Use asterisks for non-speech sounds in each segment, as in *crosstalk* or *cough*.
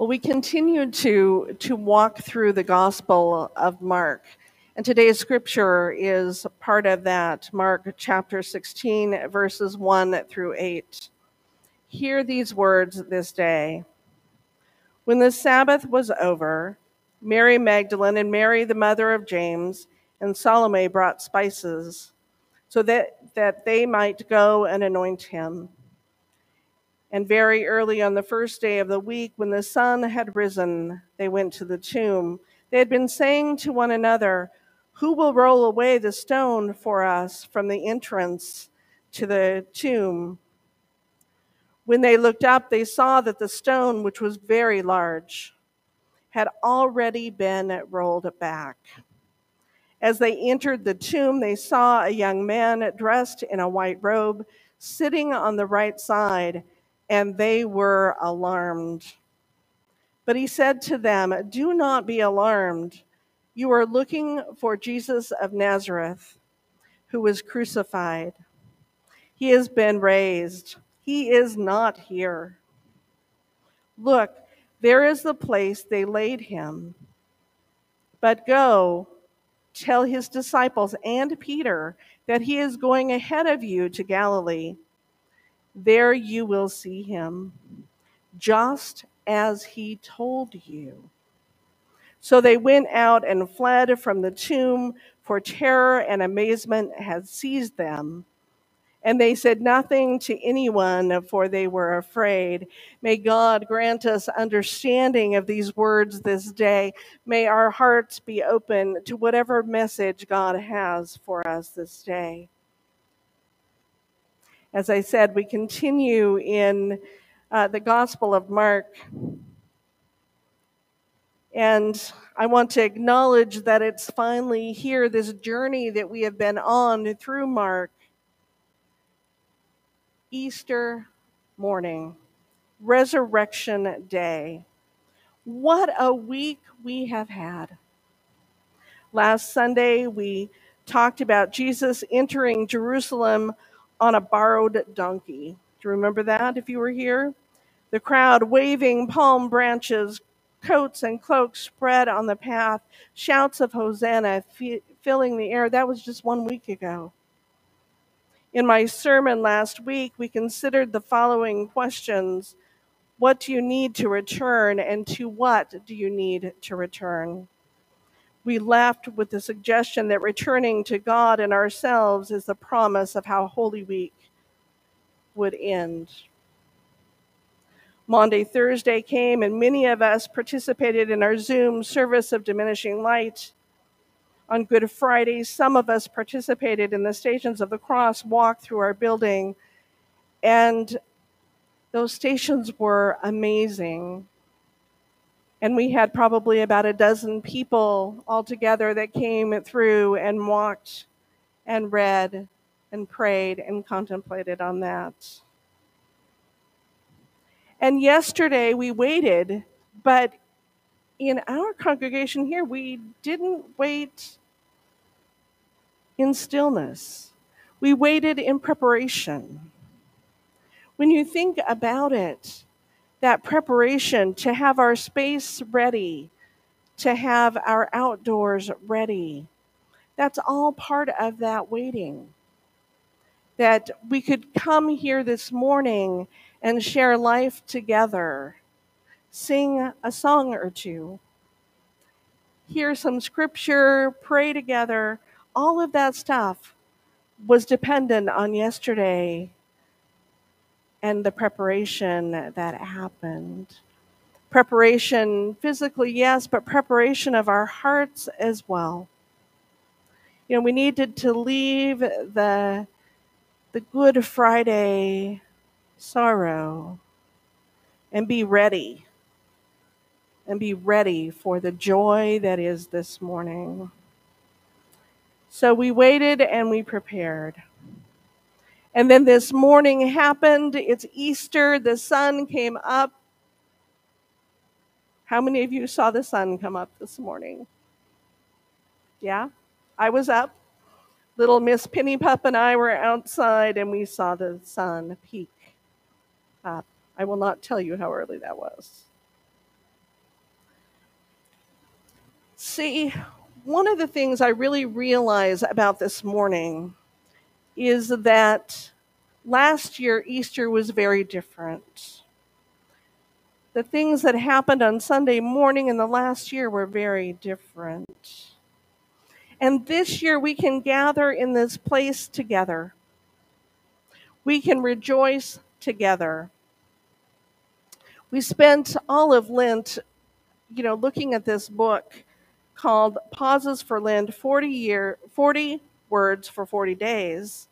Well, we continue to, to walk through the Gospel of Mark. And today's scripture is part of that, Mark chapter 16, verses 1 through 8. Hear these words this day. When the Sabbath was over, Mary Magdalene and Mary, the mother of James, and Salome brought spices so that, that they might go and anoint him. And very early on the first day of the week, when the sun had risen, they went to the tomb. They had been saying to one another, Who will roll away the stone for us from the entrance to the tomb? When they looked up, they saw that the stone, which was very large, had already been rolled back. As they entered the tomb, they saw a young man dressed in a white robe sitting on the right side and they were alarmed. But he said to them, Do not be alarmed. You are looking for Jesus of Nazareth, who was crucified. He has been raised. He is not here. Look, there is the place they laid him. But go, tell his disciples and Peter that he is going ahead of you to Galilee. There you will see him, just as he told you. So they went out and fled from the tomb, for terror and amazement had seized them. And they said nothing to anyone, for they were afraid. May God grant us understanding of these words this day. May our hearts be open to whatever message God has for us this day as I said, we continue in uh, the Gospel of Mark. And I want to acknowledge that it's finally here, this journey that we have been on through Mark. Easter morning, Resurrection Day. What a week we have had. Last Sunday, we talked about Jesus entering Jerusalem on a borrowed donkey. Do you remember that if you were here? The crowd waving palm branches, coats and cloaks spread on the path, shouts of Hosanna f- filling the air. That was just one week ago. In my sermon last week, we considered the following questions What do you need to return, and to what do you need to return? We left with the suggestion that returning to God and ourselves is the promise of how Holy Week would end. Maundy, Thursday came, and many of us participated in our Zoom service of diminishing light. On Good Friday, some of us participated in the Stations of the Cross walk through our building, and those stations were amazing. And we had probably about a dozen people altogether that came through and walked and read and prayed and contemplated on that. And yesterday we waited, but in our congregation here, we didn't wait in stillness. We waited in preparation. When you think about it, that preparation to have our space ready, to have our outdoors ready. That's all part of that waiting. That we could come here this morning and share life together, sing a song or two, hear some scripture, pray together. All of that stuff was dependent on yesterday and the preparation that happened. Preparation physically, yes, but preparation of our hearts as well. You know, we needed to leave the, the Good Friday sorrow and be ready. And be ready for the joy that is this morning. So we waited and we prepared. And then this morning happened. It's Easter. The sun came up. How many of you saw the sun come up this morning? Yeah, I was up. Little Miss Penny Pup and I were outside and we saw the sun peak up. I will not tell you how early that was. See, one of the things I really realize about this morning is that last year Easter was very different. The things that happened on Sunday morning in the last year were very different. And this year we can gather in this place together. We can rejoice together. We spent all of Lent, you know, looking at this book called Pauses for Lent 40 year 40 words for 40 days.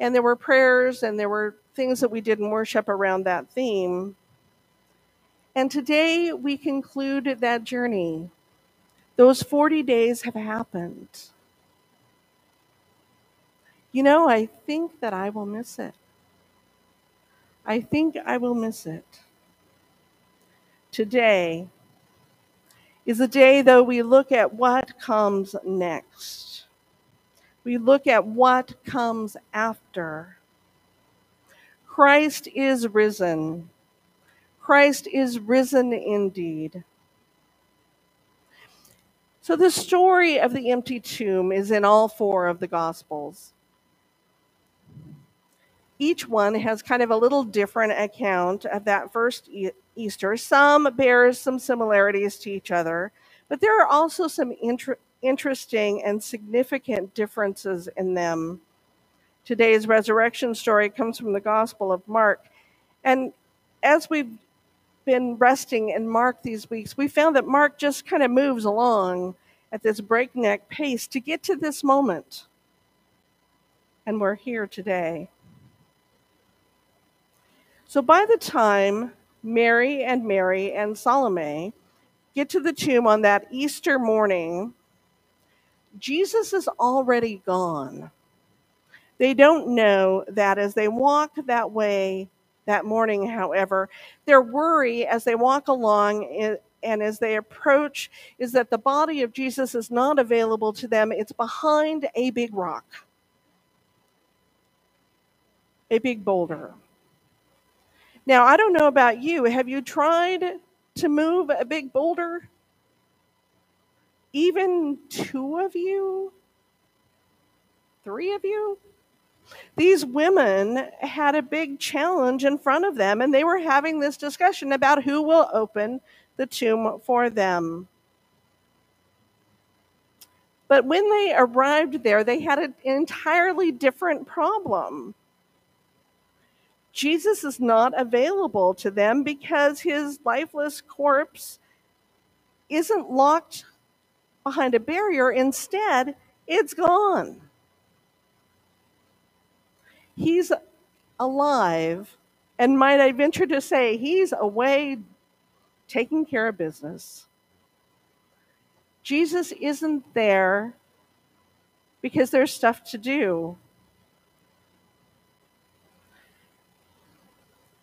And there were prayers and there were things that we did in worship around that theme. And today we conclude that journey. Those 40 days have happened. You know, I think that I will miss it. I think I will miss it. Today, is a day, though, we look at what comes next. We look at what comes after. Christ is risen. Christ is risen indeed. So, the story of the empty tomb is in all four of the Gospels. Each one has kind of a little different account of that first Easter. Some bears some similarities to each other, but there are also some inter- interesting and significant differences in them. Today's resurrection story comes from the Gospel of Mark. And as we've been resting in Mark these weeks, we found that Mark just kind of moves along at this breakneck pace to get to this moment. And we're here today. So by the time Mary and Mary and Salome get to the tomb on that Easter morning, Jesus is already gone. They don't know that as they walk that way that morning, however, their worry as they walk along and as they approach is that the body of Jesus is not available to them. It's behind a big rock, a big boulder. Now, I don't know about you. Have you tried to move a big boulder? Even two of you? Three of you? These women had a big challenge in front of them, and they were having this discussion about who will open the tomb for them. But when they arrived there, they had an entirely different problem. Jesus is not available to them because his lifeless corpse isn't locked behind a barrier. Instead, it's gone. He's alive, and might I venture to say, he's away taking care of business. Jesus isn't there because there's stuff to do.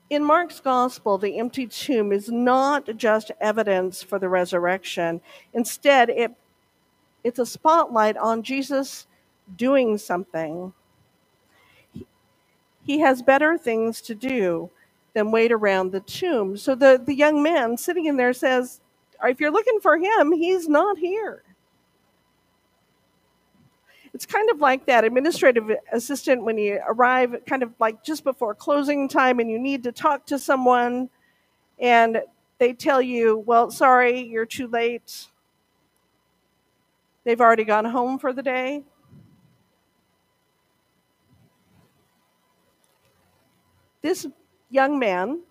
In Mark's gospel, the empty tomb is not just evidence for the resurrection. Instead, it, it's a spotlight on Jesus doing something. He has better things to do than wait around the tomb. So the, the young man sitting in there says, If you're looking for him, he's not here. It's kind of like that administrative assistant when you arrive, kind of like just before closing time, and you need to talk to someone, and they tell you, Well, sorry, you're too late. They've already gone home for the day. This young man,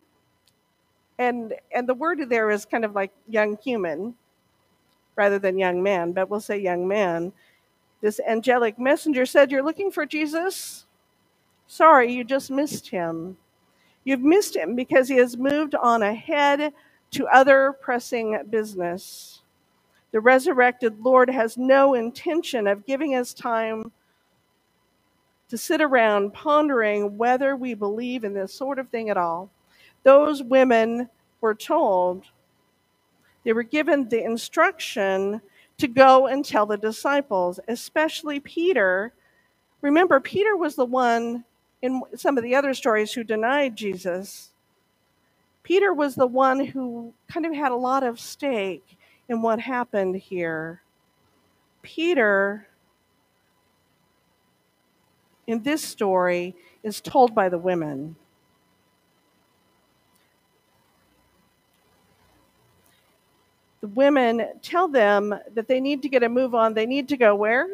and and the word there is kind of like young human rather than young man, but we'll say young man this angelic messenger said, You're looking for Jesus? Sorry, you just missed him. You've missed him because he has moved on ahead to other pressing business. The resurrected Lord has no intention of giving us time to sit around pondering whether we believe in this sort of thing at all. Those women were told, they were given the instruction to go and tell the disciples, especially Peter. Remember, Peter was the one in some of the other stories who denied Jesus. Peter was the one who kind of had a lot of stake in what happened here. Peter, in this story, is told by the women. The women tell them that they need to get a move on. They need to go where?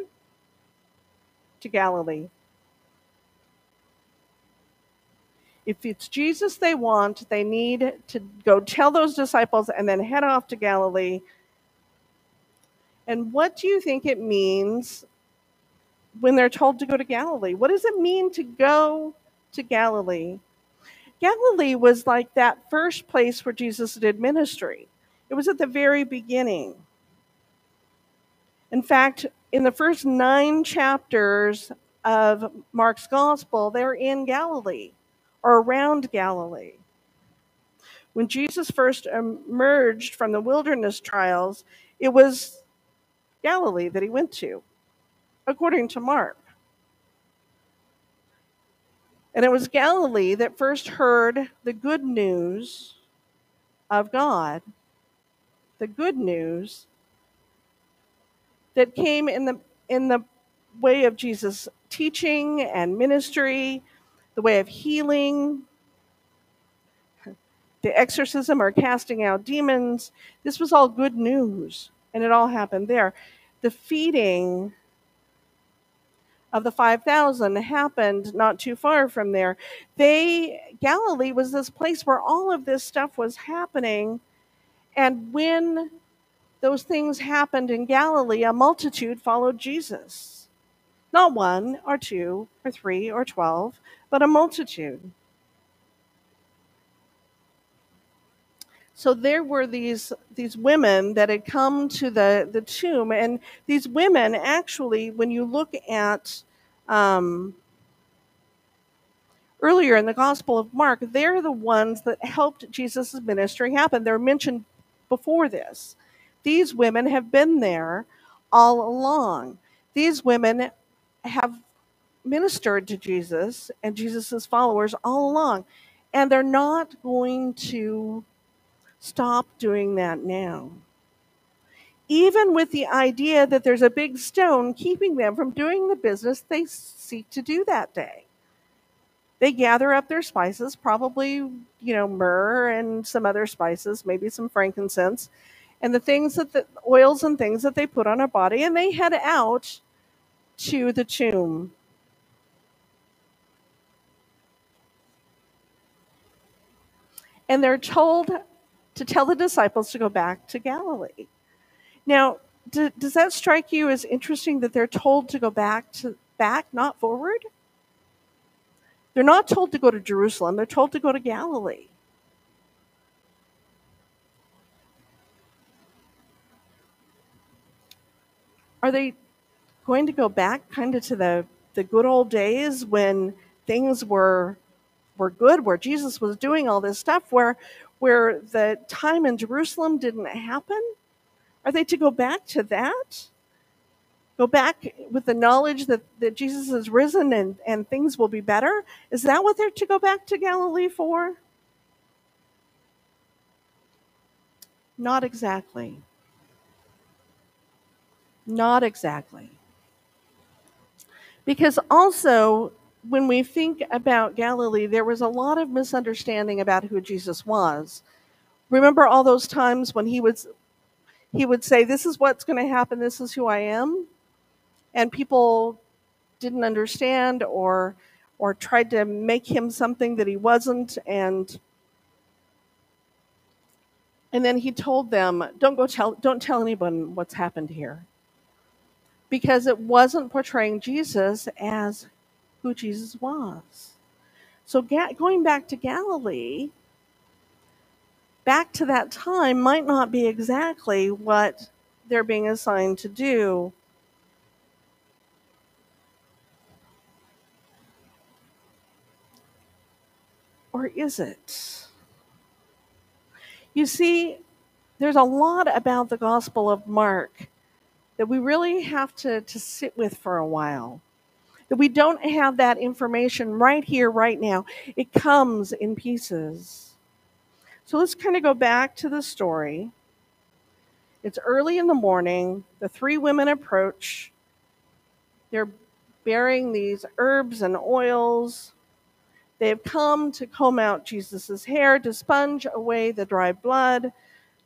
To Galilee. If it's Jesus they want, they need to go tell those disciples and then head off to Galilee. And what do you think it means when they're told to go to Galilee? What does it mean to go to Galilee? Galilee was like that first place where Jesus did ministry, it was at the very beginning. In fact, in the first nine chapters of Mark's gospel, they're in Galilee or around Galilee. When Jesus first emerged from the wilderness trials, it was Galilee that he went to, according to Mark. And it was Galilee that first heard the good news of God, the good news that came in the in the way of Jesus teaching and ministry the way of healing, the exorcism or casting out demons. This was all good news, and it all happened there. The feeding of the 5000 happened not too far from there. They Galilee was this place where all of this stuff was happening and when those things happened in Galilee, a multitude followed Jesus. Not one or two or three or 12, but a multitude. So there were these these women that had come to the, the tomb, and these women actually, when you look at um, earlier in the Gospel of Mark, they're the ones that helped Jesus' ministry happen. They're mentioned before this. These women have been there all along. These women have ministered to Jesus and Jesus's followers all along. And they're not going to stop doing that now. Even with the idea that there's a big stone keeping them from doing the business they seek to do that day. They gather up their spices, probably, you know, myrrh and some other spices, maybe some frankincense, and the things that the oils and things that they put on a body, and they head out to the tomb and they're told to tell the disciples to go back to Galilee. Now, do, does that strike you as interesting that they're told to go back to back, not forward? They're not told to go to Jerusalem, they're told to go to Galilee. Are they going to go back kind of to the, the good old days when things were were good, where Jesus was doing all this stuff, where where the time in Jerusalem didn't happen? Are they to go back to that? Go back with the knowledge that, that Jesus has risen and, and things will be better? Is that what they're to go back to Galilee for? Not exactly. Not exactly. Because also, when we think about Galilee, there was a lot of misunderstanding about who Jesus was. Remember all those times when he was he would say, This is what's going to happen, this is who I am? And people didn't understand or or tried to make him something that he wasn't and and then he told them, Don't go tell don't tell anyone what's happened here. Because it wasn't portraying Jesus as who Jesus was. So, going back to Galilee, back to that time might not be exactly what they're being assigned to do. Or is it? You see, there's a lot about the Gospel of Mark that we really have to, to sit with for a while that we don't have that information right here, right now. It comes in pieces. So let's kind of go back to the story. It's early in the morning. The three women approach. They're bearing these herbs and oils. They have come to comb out Jesus' hair, to sponge away the dry blood,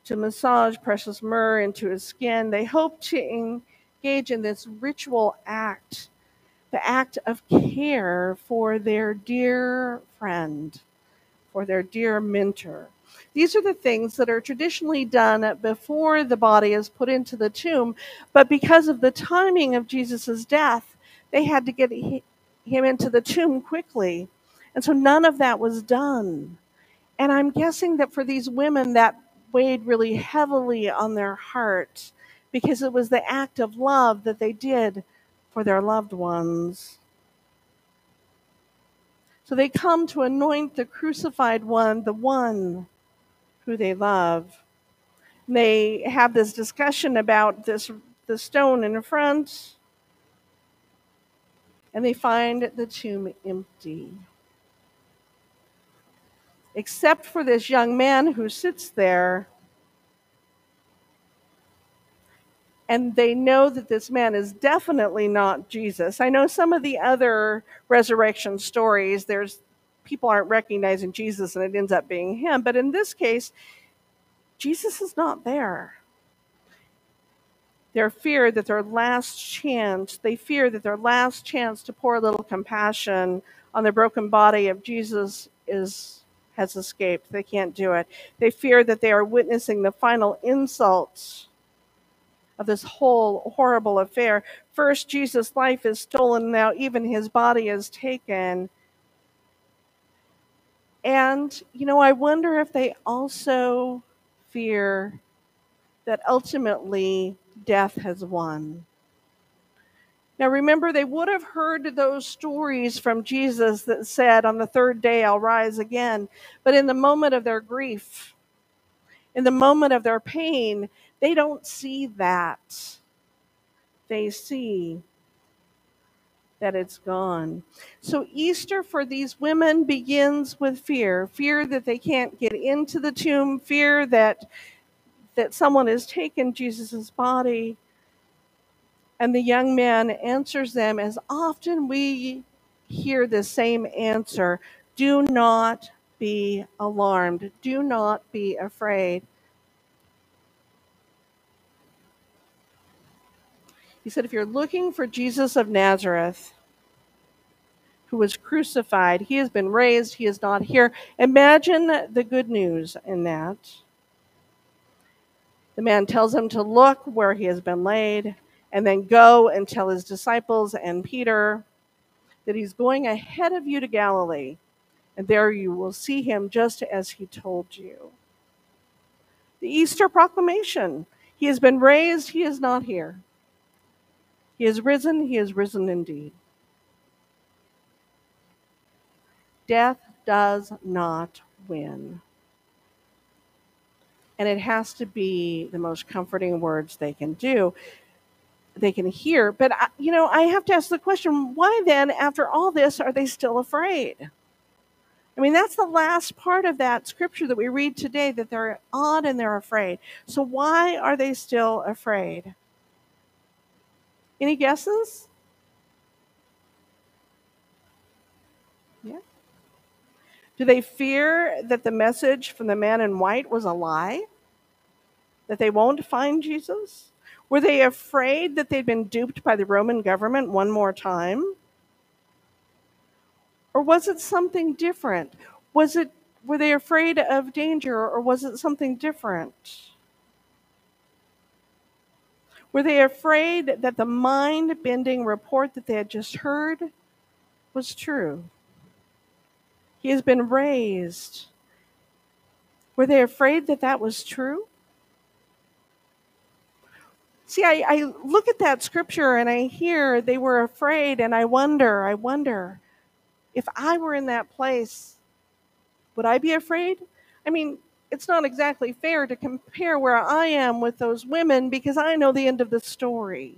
to massage precious myrrh into his skin. They hope to engage in this ritual act, the act of care for their dear friend, for their dear mentor. These are the things that are traditionally done before the body is put into the tomb, but because of the timing of Jesus' death, they had to get him into the tomb quickly. And so none of that was done. And I'm guessing that for these women, that weighed really heavily on their heart because it was the act of love that they did for their loved ones. So they come to anoint the crucified one, the one who they love. They have this discussion about this the stone in front, and they find the tomb empty. Except for this young man who sits there, and they know that this man is definitely not Jesus. I know some of the other resurrection stories, there's people aren't recognizing Jesus and it ends up being him. But in this case, Jesus is not there. Their fear that their last chance, they fear that their last chance to pour a little compassion on the broken body of Jesus is has escaped. They can't do it. They fear that they are witnessing the final insults of this whole horrible affair. First, Jesus' life is stolen, now even his body is taken. And, you know, I wonder if they also fear that ultimately death has won. Now, remember, they would have heard those stories from Jesus that said, On the third day I'll rise again. But in the moment of their grief, in the moment of their pain, they don't see that. They see that it's gone. So Easter for these women begins with fear fear that they can't get into the tomb, fear that, that someone has taken Jesus' body. And the young man answers them as often we hear the same answer do not be alarmed, do not be afraid. He said, if you're looking for Jesus of Nazareth, who was crucified, he has been raised, he is not here. Imagine the good news in that. The man tells him to look where he has been laid and then go and tell his disciples and Peter that he's going ahead of you to Galilee, and there you will see him just as he told you. The Easter proclamation He has been raised, he is not here. He is risen, he is risen indeed. Death does not win. And it has to be the most comforting words they can do, they can hear. But, uh, you know, I have to ask the question why then, after all this, are they still afraid? I mean, that's the last part of that scripture that we read today that they're awed and they're afraid. So, why are they still afraid? Any guesses? Yeah. Do they fear that the message from the man in white was a lie? That they won't find Jesus? Were they afraid that they'd been duped by the Roman government one more time? Or was it something different? Was it were they afraid of danger or was it something different? Were they afraid that the mind bending report that they had just heard was true? He has been raised. Were they afraid that that was true? See, I, I look at that scripture and I hear they were afraid, and I wonder, I wonder, if I were in that place, would I be afraid? I mean, it's not exactly fair to compare where I am with those women because I know the end of the story.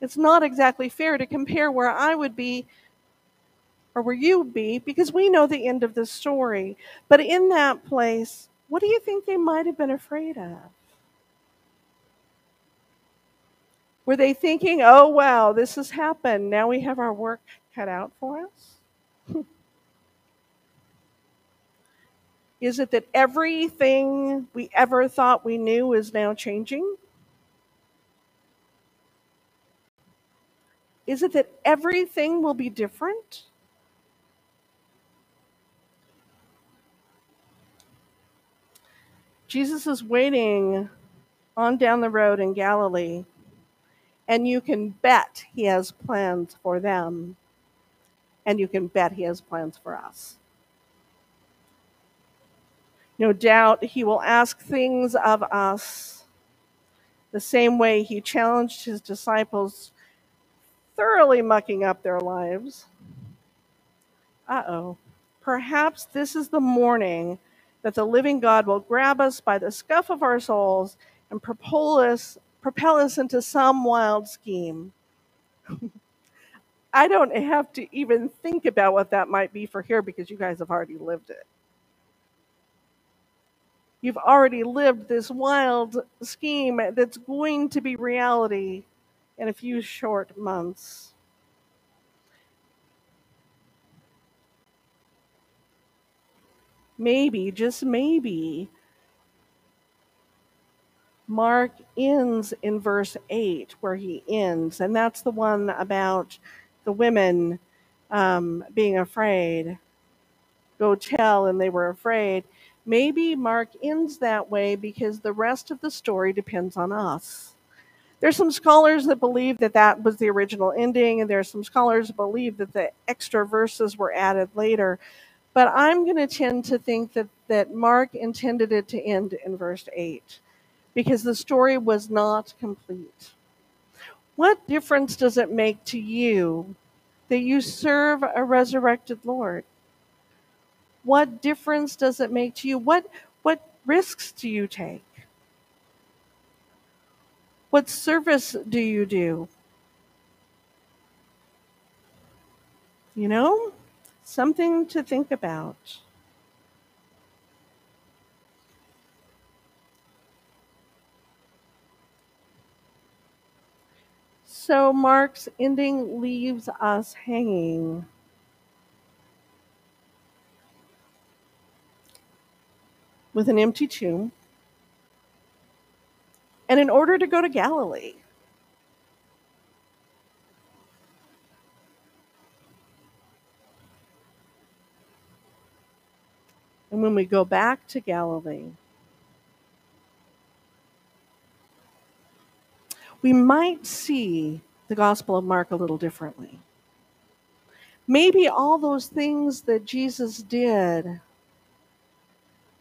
It's not exactly fair to compare where I would be or where you would be because we know the end of the story. But in that place, what do you think they might have been afraid of? Were they thinking, oh, wow, this has happened. Now we have our work cut out for us? *laughs* Is it that everything we ever thought we knew is now changing? Is it that everything will be different? Jesus is waiting on down the road in Galilee, and you can bet he has plans for them, and you can bet he has plans for us. No doubt he will ask things of us the same way he challenged his disciples, thoroughly mucking up their lives. Uh oh. Perhaps this is the morning that the living God will grab us by the scuff of our souls and propel us, propel us into some wild scheme. *laughs* I don't have to even think about what that might be for here because you guys have already lived it. You've already lived this wild scheme that's going to be reality in a few short months. Maybe, just maybe, Mark ends in verse 8, where he ends, and that's the one about the women um, being afraid. Go tell, and they were afraid. Maybe Mark ends that way because the rest of the story depends on us. There's some scholars that believe that that was the original ending, and there's some scholars that believe that the extra verses were added later. But I'm going to tend to think that, that Mark intended it to end in verse 8 because the story was not complete. What difference does it make to you that you serve a resurrected Lord? What difference does it make to you? What, what risks do you take? What service do you do? You know, something to think about. So Mark's ending leaves us hanging. With an empty tomb. And in order to go to Galilee. And when we go back to Galilee, we might see the Gospel of Mark a little differently. Maybe all those things that Jesus did,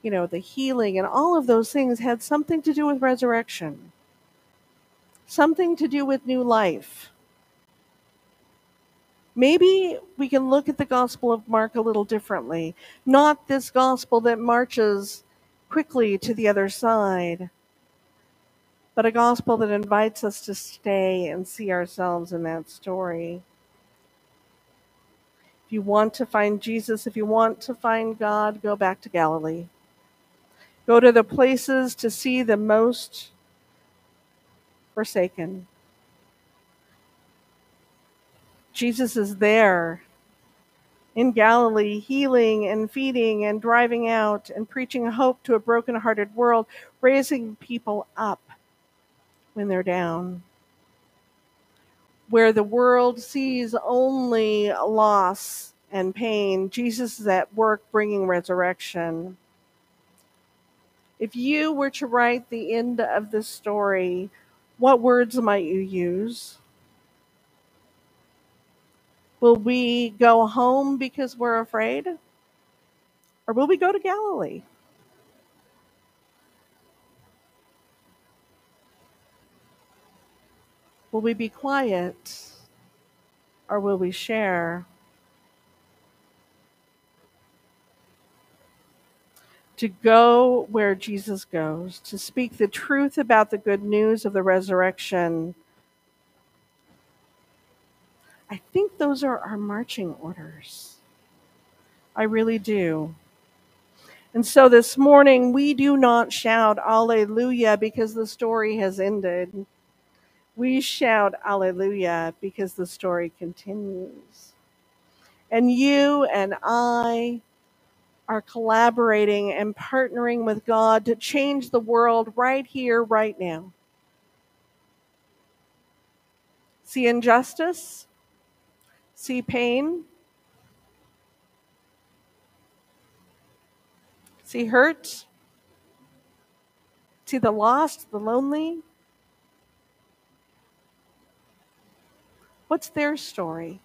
you know, the healing and all of those things had something to do with resurrection, something to do with new life. Maybe we can look at the Gospel of Mark a little differently. Not this gospel that marches quickly to the other side but a gospel that invites us to stay and see ourselves in that story. If you want to find Jesus, if you want to find God, go back to Galilee. Go to the places to see the most forsaken. Jesus is there in Galilee, healing and feeding and driving out and preaching hope to a broken-hearted world, raising people up when they're down. Where the world sees only loss and pain, Jesus is at work bringing resurrection. If you were to write the end of the story, what words might you use? Will we go home because we're afraid? Or will we go to Galilee? Will we be quiet or will we share? To go where Jesus goes, to speak the truth about the good news of the resurrection. I think those are our marching orders. I really do. And so this morning, we do not shout Alleluia because the story has ended We shout Alleluia because the story continues. And you and I are collaborating and partnering with God to change the world right here, right now. See injustice, see pain, see hurt, see the lost, the lonely. What's their story?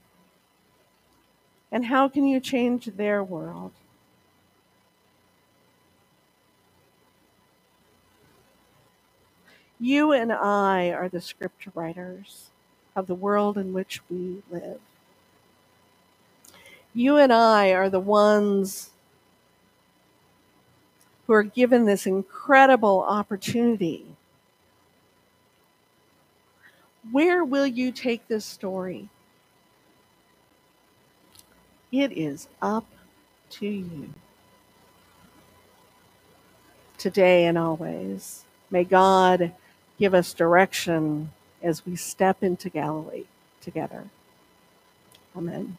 And how can you change their world? You and I are the script writers of the world in which we live. You and I are the ones who are given this incredible opportunity. Where will you take this story? It is up to you. Today and always. May God give us direction as we step into Galilee together. Amen.